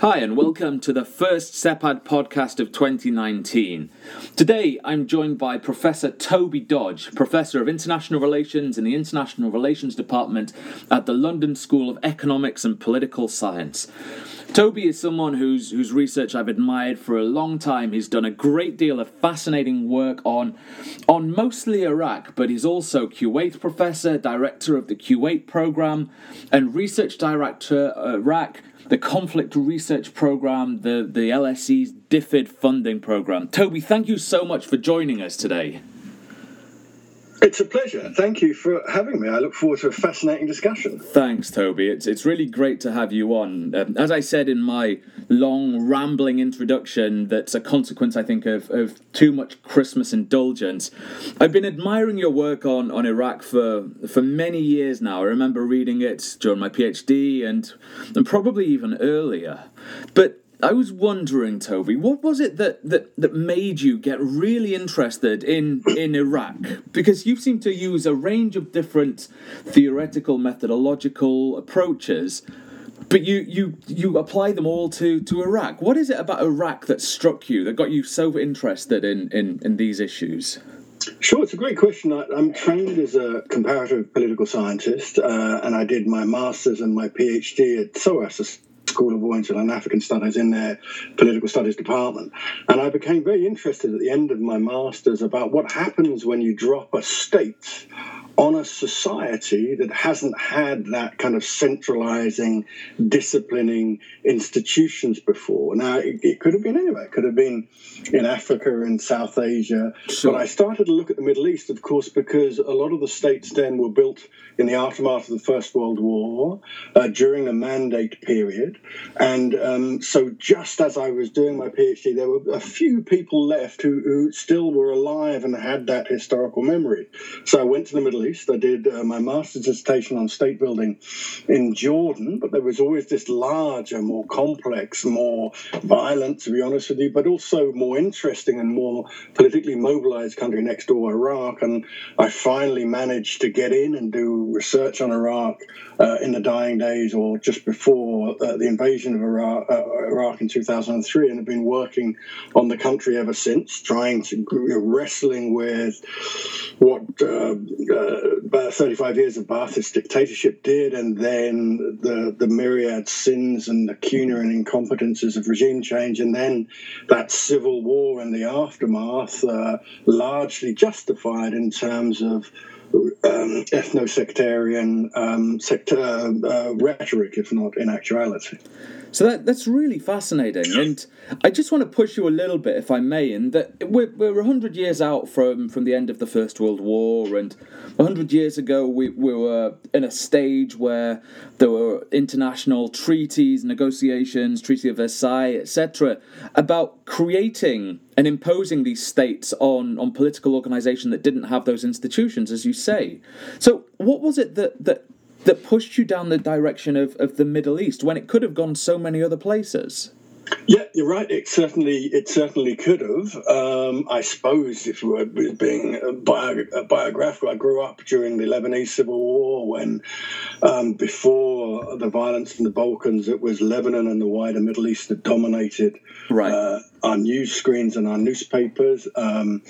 Hi, and welcome to the first SEPAD podcast of 2019. Today, I'm joined by Professor Toby Dodge, Professor of International Relations in the International Relations Department at the London School of Economics and Political Science. Toby is someone whose whose research I've admired for a long time. He's done a great deal of fascinating work on on mostly Iraq, but he's also Kuwait professor, director of the Kuwait program, and research director uh, Iraq the Conflict Research Program, the, the LSE's DFID funding program. Toby, thank you so much for joining us today. It's a pleasure. Thank you for having me. I look forward to a fascinating discussion. Thanks, Toby. It's it's really great to have you on. Um, as I said in my long rambling introduction, that's a consequence, I think, of, of too much Christmas indulgence. I've been admiring your work on, on Iraq for for many years now. I remember reading it during my PhD and and probably even earlier. But I was wondering, Toby, what was it that, that, that made you get really interested in, in Iraq? Because you seem to use a range of different theoretical, methodological approaches, but you, you, you apply them all to, to Iraq. What is it about Iraq that struck you, that got you so interested in, in, in these issues? Sure, it's a great question. I, am trained as a comparative political scientist, uh, and I did my master's and my PhD at SOAS, School of Oriental and African Studies in their political studies department. And I became very interested at the end of my master's about what happens when you drop a state on a society that hasn't had that kind of centralizing, disciplining institutions before. Now, it, it could have been anywhere. It could have been in Africa and South Asia. Sure. But I started to look at the Middle East, of course, because a lot of the states then were built in the aftermath of the First World War uh, during the Mandate period. And um, so, just as I was doing my PhD, there were a few people left who, who still were alive and had that historical memory. So I went to the Middle East I did uh, my master's dissertation on state building in Jordan, but there was always this larger, more complex, more violent, to be honest with you, but also more interesting and more politically mobilized country next door, Iraq. And I finally managed to get in and do research on Iraq uh, in the dying days or just before uh, the invasion of Iraq, uh, Iraq in 2003, and have been working on the country ever since, trying to wrestling with what uh, uh, about 35 years of Ba'athist dictatorship did, and then the, the myriad sins and the lacuna and incompetences of regime change, and then that civil war and the aftermath, uh, largely justified in terms of um, ethno-sectarian um, sector, uh, rhetoric, if not in actuality. So that that's really fascinating, and I just want to push you a little bit, if I may, in that we're we're hundred years out from from the end of the First World War, and hundred years ago we, we were in a stage where there were international treaties, negotiations, Treaty of Versailles, etc., about creating and imposing these states on on political organisation that didn't have those institutions, as you say. So, what was it that that that pushed you down the direction of, of the Middle East when it could have gone so many other places? Yeah, you're right. It certainly, it certainly could have. Um, I suppose if we were being bio, biographical, I grew up during the Lebanese Civil War when, um, before the violence in the Balkans, it was Lebanon and the wider Middle East that dominated right. uh, our news screens and our newspapers. Um,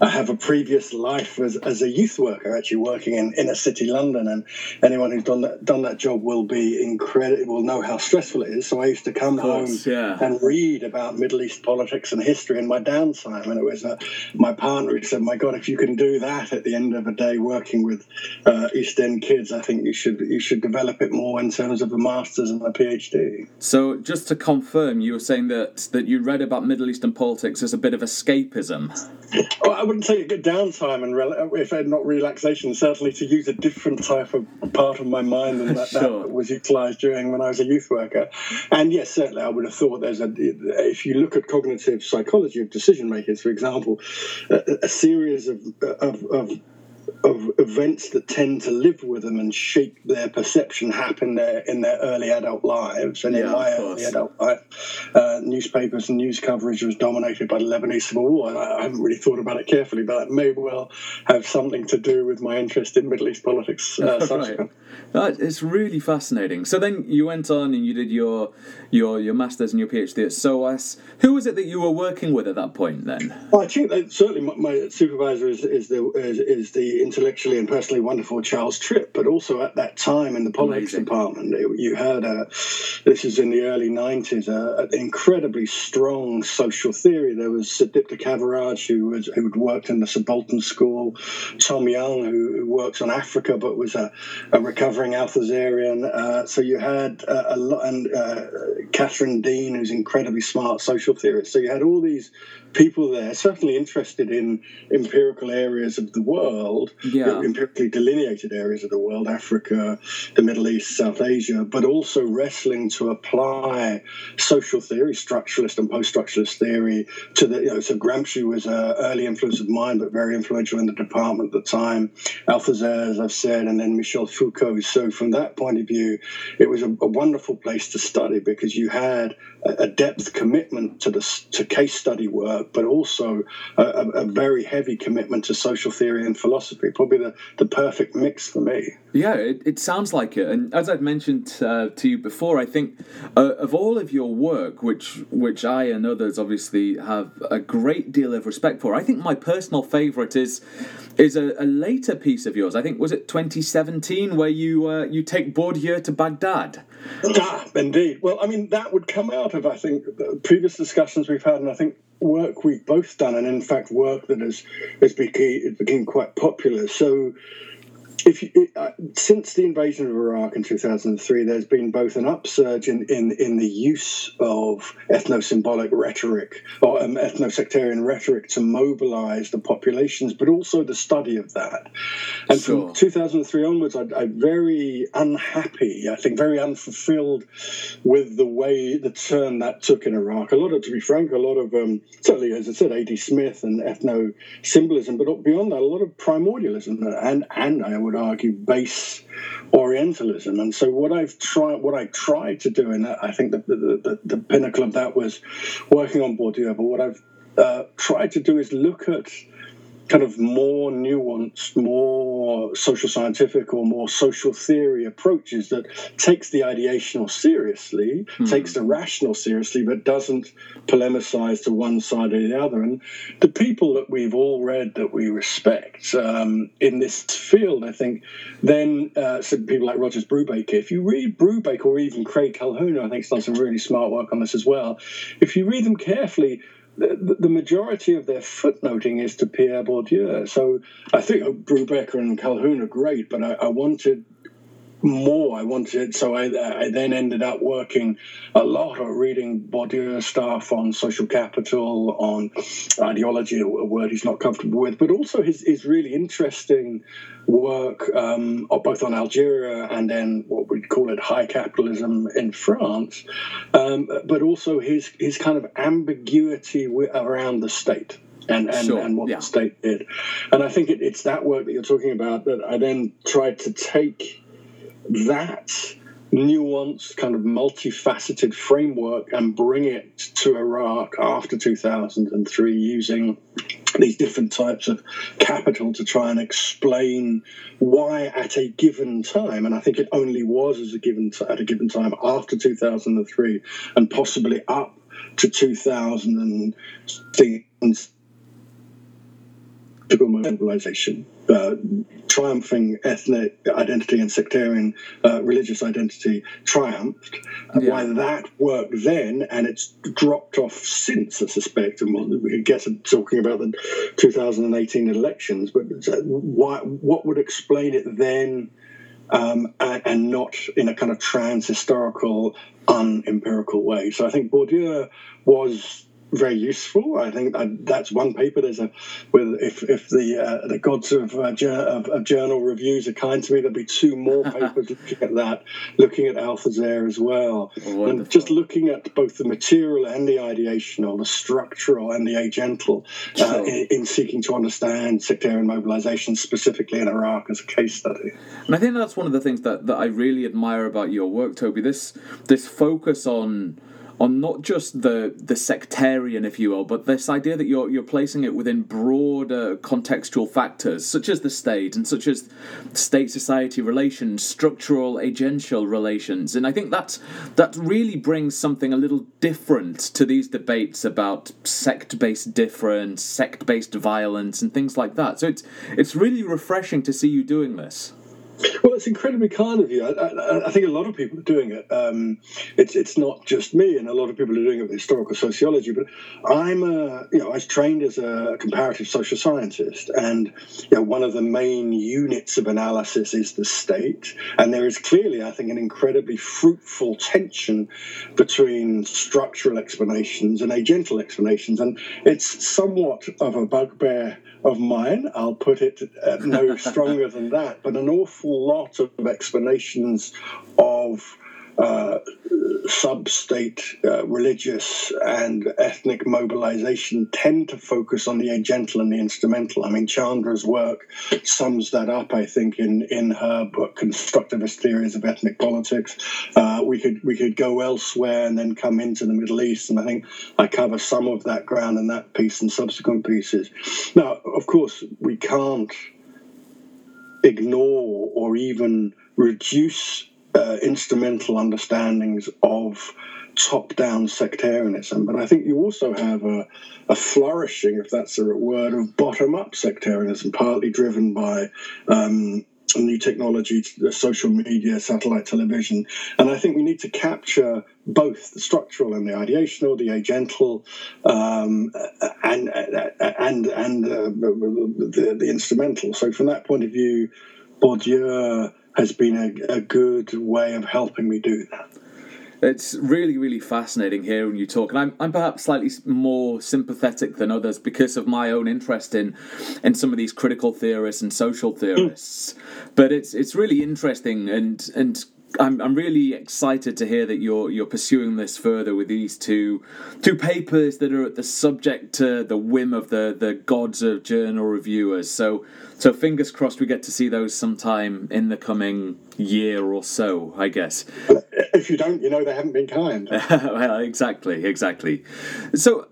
I have a previous life as, as a youth worker, actually working in inner city London, and anyone who's done that done that job will be incredible, will know how stressful it is. So I used to come course, home yeah. And read about Middle East politics and history in my downtime, and it was uh, my partner who said, "My God, if you can do that at the end of a day working with uh, East End kids, I think you should you should develop it more in terms of a master's and a PhD." So just to confirm, you were saying that that you read about Middle Eastern politics as a bit of escapism. Well, I wouldn't say a good downtime and if not relaxation, certainly to use a different type of part of my mind than that, sure. that was utilised during when I was a youth worker. And yes, certainly I would have thought there's a if you look at cognitive psychology of decision makers, for example, a, a series of, of, of of events that tend to live with them and shape their perception happen there in their early adult lives. And yeah, in my early adult life, uh, newspapers and news coverage was dominated by the Lebanese Civil War. I, I, haven't really thought about it carefully, but it may well have something to do with my interest in Middle East politics. Uh, right. It's really fascinating. So then you went on and you did your your your masters and your PhD at SOAS. Who was it that you were working with at that point then? Well, I think that certainly my, my supervisor is, is the is, is, the intellectually and personally wonderful Charles Tripp, but also at that time in the politics Amazing. department, you had a, this is in the early nineties, an incredibly strong social theory. There was Sudipta Kaviraj, who was who had worked in the Subaltern School, Tom Young, who, who works on Africa but was a, a recovering Althusserian. Uh, so you had uh, a lot, and uh, Katherine Dean, who's incredibly smart social theorist. So you had all these people there, certainly interested in empirical areas of the world, yeah. empirically delineated areas of the world, Africa, the Middle East, South Asia, but also wrestling to apply social theory, structuralist and post-structuralist theory to the, you know, so Gramsci was an early influence of mine, but very influential in the department at the time. Althusser, as I've said, and then Michel Foucault. So from that point of view, it was a, a wonderful place to study because you had a, depth commitment to the to case study work but also a, a, very heavy commitment to social theory and philosophy. Probably the, the perfect mix for me. Yeah, it, it sounds like it. And as I've mentioned uh, to you before, I think uh, of all of your work, which which I and others obviously have a great deal of respect for, I think my personal favourite is is a, a, later piece of yours. I think was it 2017 where you uh, you take Bourdieu to Baghdad. Ah, indeed. Well, I mean that would come out of I think previous discussions we've had, and I think work we've both done, and in fact work that has has became quite popular. So if you, uh, since the invasion of Iraq in 2003, there's been both an upsurge in, in, in the use of ethno-symbolic rhetoric or um, ethno-sectarian rhetoric to mobilize the populations, but also the study of that. And sure. from 2003 onwards, I, I'm very unhappy, I think very unfulfilled with the way, the turn that took in Iraq. A lot of, to be frank, a lot of, um, certainly, as I said, A.D. Smith and ethno-symbolism, but beyond that, a lot of primordialism and, and I would would argue, base Orientalism. And so what I've tried, what I tried to do, and I think the, the, the, the pinnacle of that was working on Bourdieu. But what I've uh, tried to do is look at kind of more nuanced, more social scientific or more social theory approaches that takes the ideational seriously, mm. takes the rational seriously, but doesn't polemicize to one side or the other. And the people that we've all read that we respect um, in this field, I think, then uh, so people like Rogers Brubaker, if you read Brubaker or even Craig Calhoun, I think he's done some really smart work on this as well. If you read them carefully, the, the, majority of their footnoting is to Pierre Bourdieu. So I think Brubaker and Calhoun are great, but I, I wanted more. I wanted, so I, I, then ended up working a lot or reading Bourdieu stuff on social capital, on ideology, a word he's not comfortable with, but also his, his really interesting work um, both on Algeria and then what we'd call it high capitalism in France, um, but also his his kind of ambiguity around the state. And, and, sure. and what yeah. the state did. And I think it, it's that work that you're talking about that I then tried to take that nuanced, kind of multifaceted framework and bring it to Iraq after 2003 using these different types of capital to try and explain why at a given time, and I think it only was as a given at a given time after 2003 and possibly up to 2006 mobilization uh, triumphing ethnic identity and sectarian uh, religious identity triumphed. Yeah. Why that worked then and it's dropped off since, I suspect, and we'll, we could get talking about the 2018 elections, but why, what would explain it then? Um, and, and, not in a kind of trans historical, unempirical way. So I think Bourdieu was very useful. I think that's one paper. There's a with if if the uh, the gods of, uh, of, of, journal reviews are kind to me, there'll be two more papers looking at that, looking at Althusser as well, Wonderful. and just looking at both the material and the ideational, the structural and the agental, uh, sure. in, in, seeking to understand sectarian mobilization specifically in Iraq as a case study. And I think that's one of the things that, that I really admire about your work, Toby. This this focus on on not just the the sectarian, if you will, but this idea that you're you're placing it within broader contextual factors, such as the state and such as state society relations, structural agential relations, and I think that's that really brings something a little different to these debates about sect based difference, sect based violence, and things like that. So it's it's really refreshing to see you doing this. Well, it's incredibly kind of you. I, I, I, think a lot of people are doing it. Um, it's it's not just me, and a lot of people are doing it with historical sociology. But I'm a you know I was trained as a comparative social scientist, and you know one of the main units of analysis is the state, and there is clearly I think an incredibly fruitful tension between structural explanations and agental explanations, and it's somewhat of a bugbear of mine. I'll put it uh, no stronger than that, but an awful lot of explanations of uh, sub-state uh, religious and ethnic mobilization tend to focus on the agential and the instrumental. I mean, Chandra's work sums that up, I think, in, in her book "Constructivist Theories of Ethnic Politics." Uh, we could we could go elsewhere and then come into the Middle East, and I think I cover some of that ground in that piece and subsequent pieces. Now, of course, we can't ignore or even reduce uh, instrumental understandings of top down sectarianism. But I think you also have a, a flourishing, if that's the right word, of bottom up sectarianism, partly driven by. Um, new technology, social media, satellite television, and I think we need to capture both the structural and the ideational, the agental, um, and and and uh, the, the instrumental. So from that point of view, Bourdieu has been a, a good way of helping me do that. It's really, really fascinating hearing you talk, and I'm, I'm perhaps slightly more sympathetic than others because of my own interest in, in some of these critical theorists and social hmm. theorists. but it's it's really interesting, and and I'm, I'm really excited to hear that you're you're pursuing this further with these two two papers that are at the subject to the whim of the the gods of journal reviewers. So so fingers crossed we get to see those sometime in the coming year or so, I guess. If you don't, you know they haven't been kind. well, exactly, exactly. So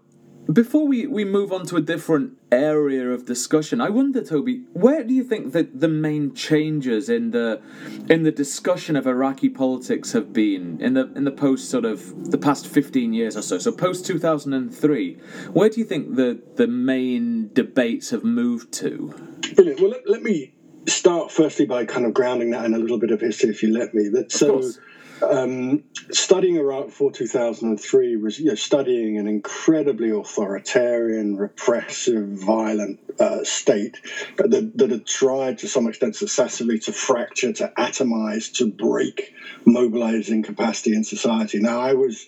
before we, we move on to a different area of discussion, I wonder, Toby, where do you think that the main changes in the in the discussion of Iraqi politics have been in the in the post sort of the past fifteen years or so? So post two thousand and three, where do you think the the main debates have moved to? Brilliant. Well, let, let me start firstly by kind of grounding that in a little bit of history, if you let me. That so. Course um, studying Iraq before 2003 was you know, studying an incredibly authoritarian, repressive, violent uh, state that, that, had tried to some extent successfully to fracture, to atomize, to break mobilizing capacity in society. Now, I was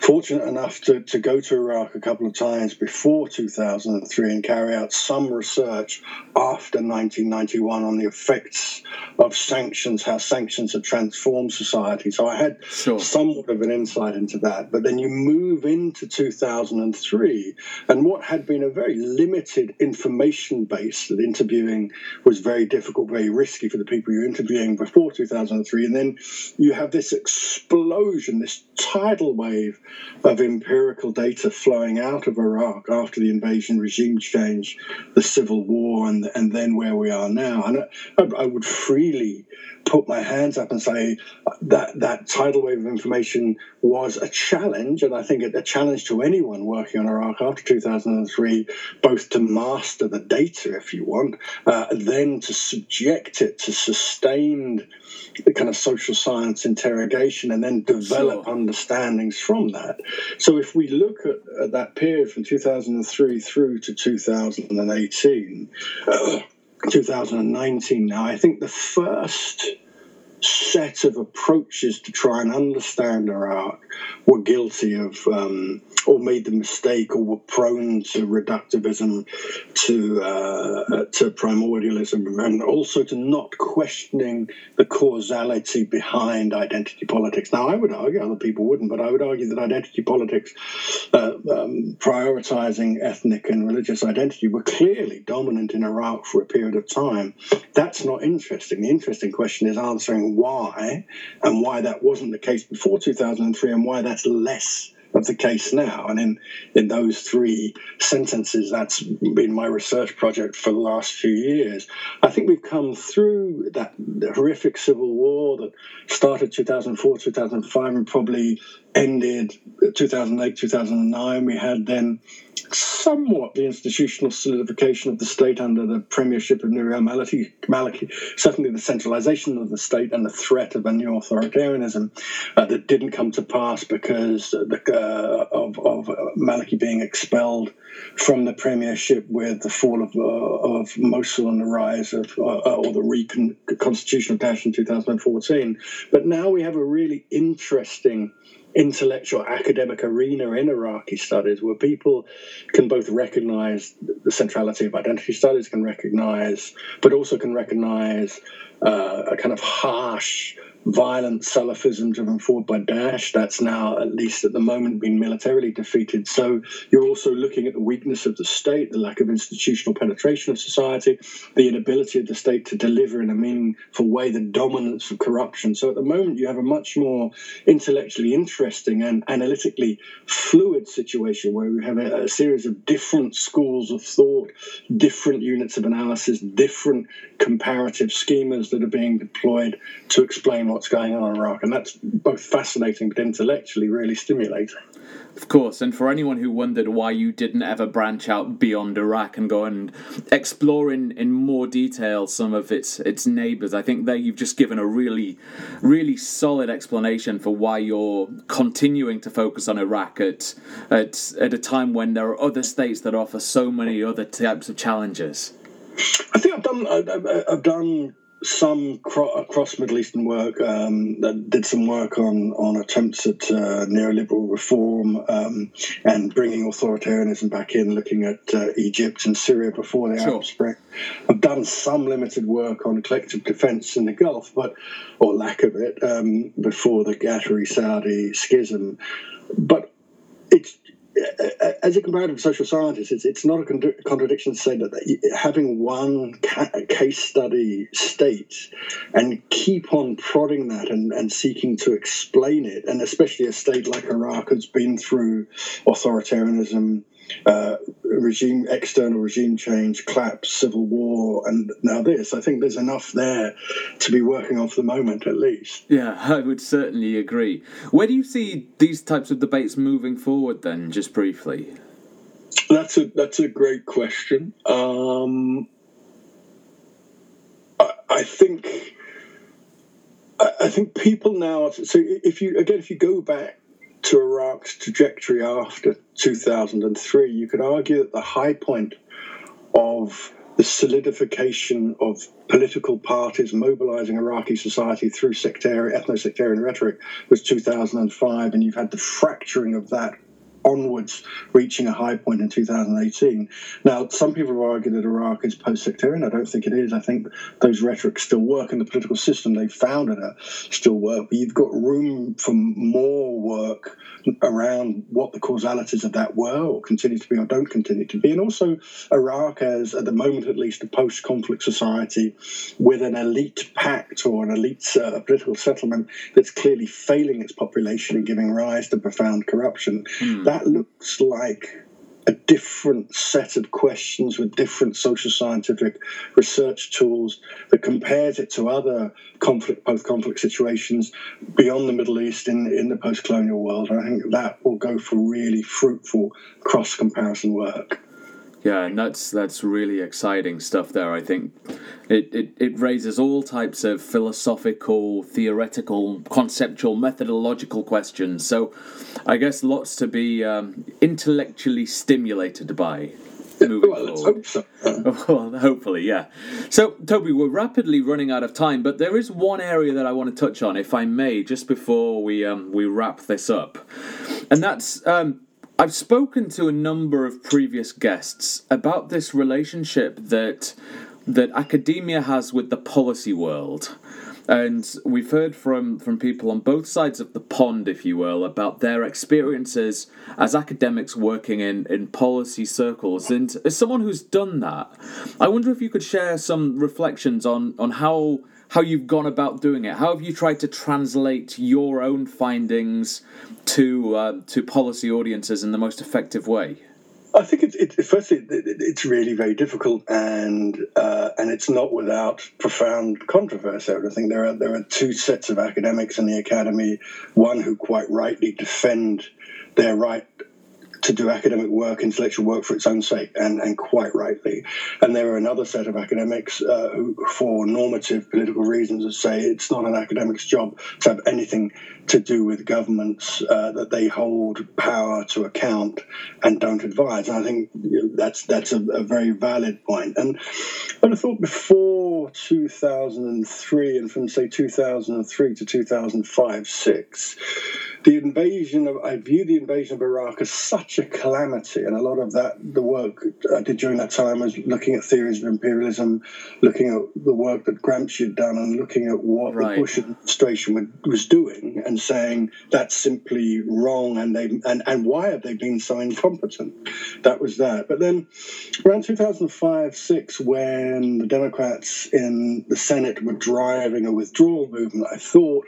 fortunate enough to, to go to Iraq a couple of times before 2003 and carry out some research after 1991 on the effects of sanctions, how sanctions have transformed society. So I had sure. somewhat of an insight into that. But then you move into 2003, and what had been a very limited information base that interviewing was very difficult, very risky for the people you're interviewing before 2003. And then you have this explosion, this tidal wave of empirical data flowing out of Iraq after the invasion regime change, the civil war, and, and then where we are now. And I, I would freely put my hands up and say that that tidal wave of information was a challenge, and I think a challenge to anyone working on Iraq after 2003, both to master the data, if you want, uh, then to subject it to sustained kind of social science interrogation and then develop sure. understandings from that. So if we look at, at, that period from 2003 through to 2018, uh, 2019 now, I think the first set of approaches to try and understand Iraq were guilty of um, or made the mistake or were prone to reductivism, to uh, to primordialism, and also to not questioning the causality behind identity politics. Now, I would argue other people wouldn't, but I would argue that identity politics, uh, um, prioritizing ethnic and religious identity, were clearly dominant in Iraq for a period of time. That's not interesting. The interesting question is answering why and why that wasn't the case before 2003 and why that's less of the case now. And in, in those three sentences, that's been my research project for the last few years. I think we've come through that horrific civil war that started 2004, 2005, and probably ended 2008, 2009. We had then somewhat the institutional solidification of the state under the premiership of Nouri Maliki, certainly the centralization of the state and the threat of a new authoritarianism uh, that didn't come to pass because the, uh, of, of Maliki being expelled from the premiership with the fall of, uh, of Mosul and the rise of, uh, or the reconstitution of Daesh in 2014. But now we have a really interesting intellectual academic arena in Iraqi studies where people can both recognize the centrality of identity studies, can recognize, but also can recognize uh, a kind of harsh violent Salafism driven forward by Daesh. That's now, at least at the moment, been militarily defeated. So you're also looking at the weakness of the state, the lack of institutional penetration of society, the inability of the state to deliver in a meaningful way, the dominance of corruption. So at the moment, you have a much more intellectually interesting and analytically fluid situation where we have a, a series of different schools of thought, different units of analysis, different comparative schemas that are being deployed to explain what's going on in Iraq, and that's both fascinating but intellectually really stimulating. Of course, and for anyone who wondered why you didn't ever branch out beyond Iraq and go and explore in, in more detail some of its its neighbours, I think there you've just given a really, really solid explanation for why you're continuing to focus on Iraq at at at a time when there are other states that offer so many other types of challenges. I think I've done I've, I've done some cro- cross Middle Eastern work. Um, that did some work on on attempts at uh, neoliberal reform um, and bringing authoritarianism back in, looking at uh, Egypt and Syria before the sure. Arab Spring. I've done some limited work on collective defence in the Gulf, but or lack of it um, before the Qatari Saudi schism. But it's as a comparative social scientist, it's, it's not a contradiction to say that having one ca- case study state and keep on prodding that and, and seeking to explain it, and especially a state like Iraq has been through authoritarianism, uh, regime, external regime change, collapse, civil war, and now this. I think there's enough there to be working on for the moment, at least. Yeah, I would certainly agree. Where do you see these types of debates moving forward? Then, just briefly. That's a that's a great question. Um, I, I think. I think people now. So if you again, if you go back to Iraq's trajectory after 2003, you could argue that the high point of the solidification of political parties mobilizing Iraqi society through sectarian, ethno-sectarian rhetoric was 2005, and you've had the fracturing of that onwards, reaching a high point in 2018. Now, some people argue that Iraq is post sectarian. I don't think it is. I think those rhetorics still work in the political system they founded it still work. But you've got room for more work around what the causalities of that were or continue to be or don't continue to be. And also, Iraq as, at the moment at least, a post conflict society with an elite pact or an elite uh, political settlement that's clearly failing its population and giving rise to profound corruption. Mm that looks like a different set of questions with different social scientific research tools that compares it to other conflict post conflict situations beyond the Middle East in, in the post colonial world. And I think that will go for really fruitful cross comparison work. Yeah, and that's that's really exciting stuff there. I think it, it, it raises all types of philosophical, theoretical, conceptual, methodological questions. So I guess lots to be um, intellectually stimulated by. moving well, forward. so. Well, hopefully, yeah. So, Toby, we're rapidly running out of time, but there is one area that I want to touch on, if I may, just before we um, we wrap this up, and that's um, I've spoken to a number of previous guests about this relationship that that academia has with the policy world. And we've heard from, from people on both sides of the pond, if you will, about their experiences as academics working in, in policy circles. And as someone who's done that, I wonder if you could share some reflections on, on how how you've gone about doing it. How have you tried to translate your own findings to uh, to policy audiences in the most effective way? I think it's it, firstly it, it's really very difficult, and uh, and it's not without profound controversy. I think there are there are two sets of academics in the academy. One who quite rightly defend their right to do academic work, intellectual work for its own sake, and, and quite rightly. And there are another set of academics uh, who, for normative political reasons, say it's not an academic's job to have anything to do with governments uh, that they hold power to account and don't advise. And I think that's that's a, a, very valid point. And but I thought before 2003 and from say 2003 to 2005 six, the invasion of I view the invasion of Iraq as such a calamity, and a lot of that the work I did during that time was looking at theories of imperialism, looking at the work that Gramsci had done, and looking at what right. the Bush administration was doing, and saying that's simply wrong, and they and and why have they been so incompetent? That was that. But then around 2005 six, when the Democrats in the Senate were driving a withdrawal movement, I thought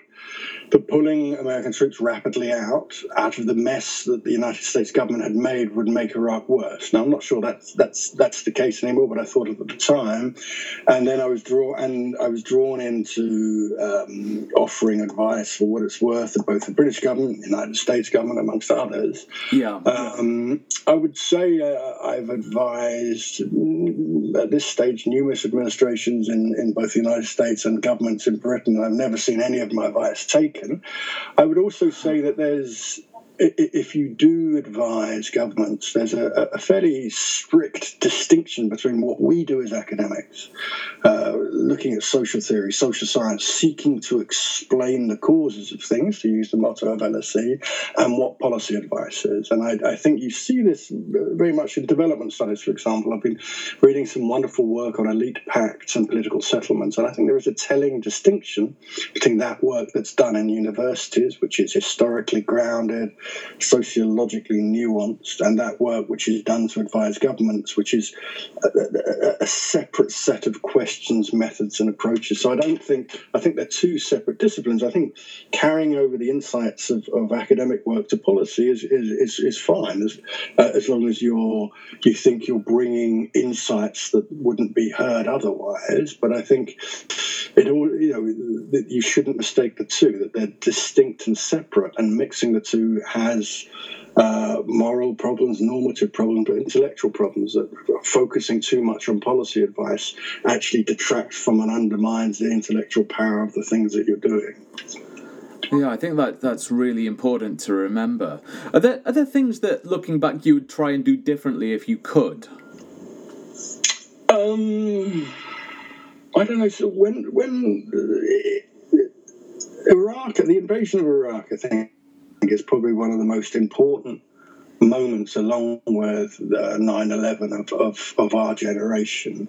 that pulling American troops rapidly out out of the mess that the United States government had made would make Iraq worse. Now I'm not sure that's that's that's the case anymore, but I thought at the time. And then I was drawn and I was drawn into um, offering advice for what it's worth to both the British government, the United States government, amongst others. Yeah. Um, I would say uh, I've advised mm, at this stage numerous administrations in, in both the United States and governments in Britain. I've never seen any of my advice taken. I would also say that there's if you do advise governments, there's a, a, fairly strict distinction between what we do as academics, uh, looking at social theory, social science, seeking to explain the causes of things, to use the motto of LSE, and what policy advice is. And I, I think you see this very much in development studies, for example. I've been reading some wonderful work on elite pacts and political settlements, and I think there is a telling distinction between that work that's done in universities, which is historically grounded sociologically nuanced, and that work which is done to advise governments, which is a, a, a, separate set of questions, methods, and approaches. So I don't think I think they're two separate disciplines. I think carrying over the insights of, of academic work to policy is is, is, is fine as uh, as long as you're you think you're bringing insights that wouldn't be heard otherwise. But I think it all you know you shouldn't mistake the two that they're distinct and separate, and mixing the two has uh, moral problems, normative problems, but intellectual problems that focusing too much on policy advice actually detracts from and undermines the intellectual power of the things that you're doing. Yeah, I think that that's really important to remember. Are there are there things that, looking back, you would try and do differently if you could? Um, I don't know. So when when uh, Iraq, the invasion of Iraq, I think is probably one of the most important moments along with 9-11 of, of, of, our generation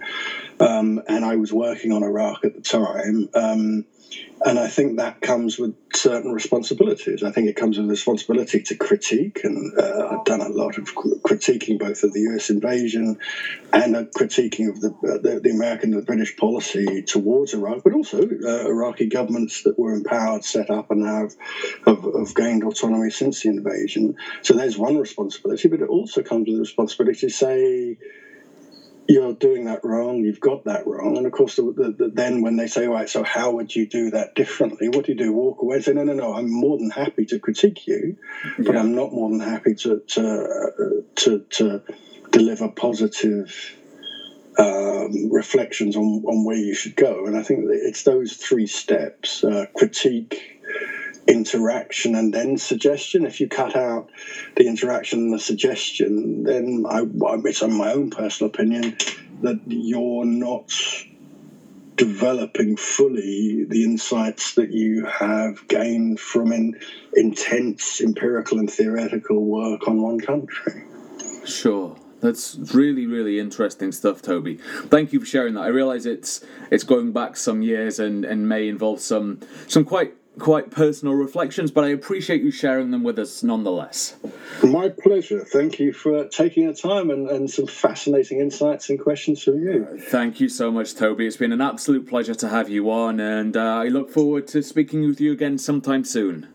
um, and i was working on iraq at the time um, and I think that comes with certain responsibilities. I think it comes with responsibility to critique, and uh, I've done a lot of critiquing both of the U.S. invasion and a critiquing of the, uh, the, the American and the British policy towards Iraq, but also uh, Iraqi governments that were empowered, set up, and now have, have, have, gained autonomy since the invasion. So there's one responsibility, but it also comes with the responsibility to say you're doing that wrong, you've got that wrong. And of course, the, the, the, then when they say, all right, so how would you do that differently? What do you do? Walk away and say, no, no, no, I'm more than happy to critique you, but yeah. I'm not more than happy to, to, to, to deliver positive um, reflections on, on where you should go. And I think it's those three steps uh, critique, interaction and then suggestion. If you cut out the interaction and the suggestion, then I, it's on my own personal opinion that you're not developing fully the insights that you have gained from in, intense empirical and theoretical work on one country. Sure. That's really, really interesting stuff, Toby. Thank you for sharing that. I realise it's it's going back some years and, and may involve some some quite quite personal reflections, but I appreciate you sharing them with us nonetheless. My pleasure. Thank you for taking the time and, and some fascinating insights and questions from you. Thank you so much, Toby. It's been an absolute pleasure to have you on, and uh, I look forward to speaking with you again sometime soon.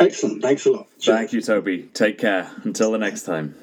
Excellent. Thanks a lot. Cheers. Thank you, Toby. Take care. Until the next time.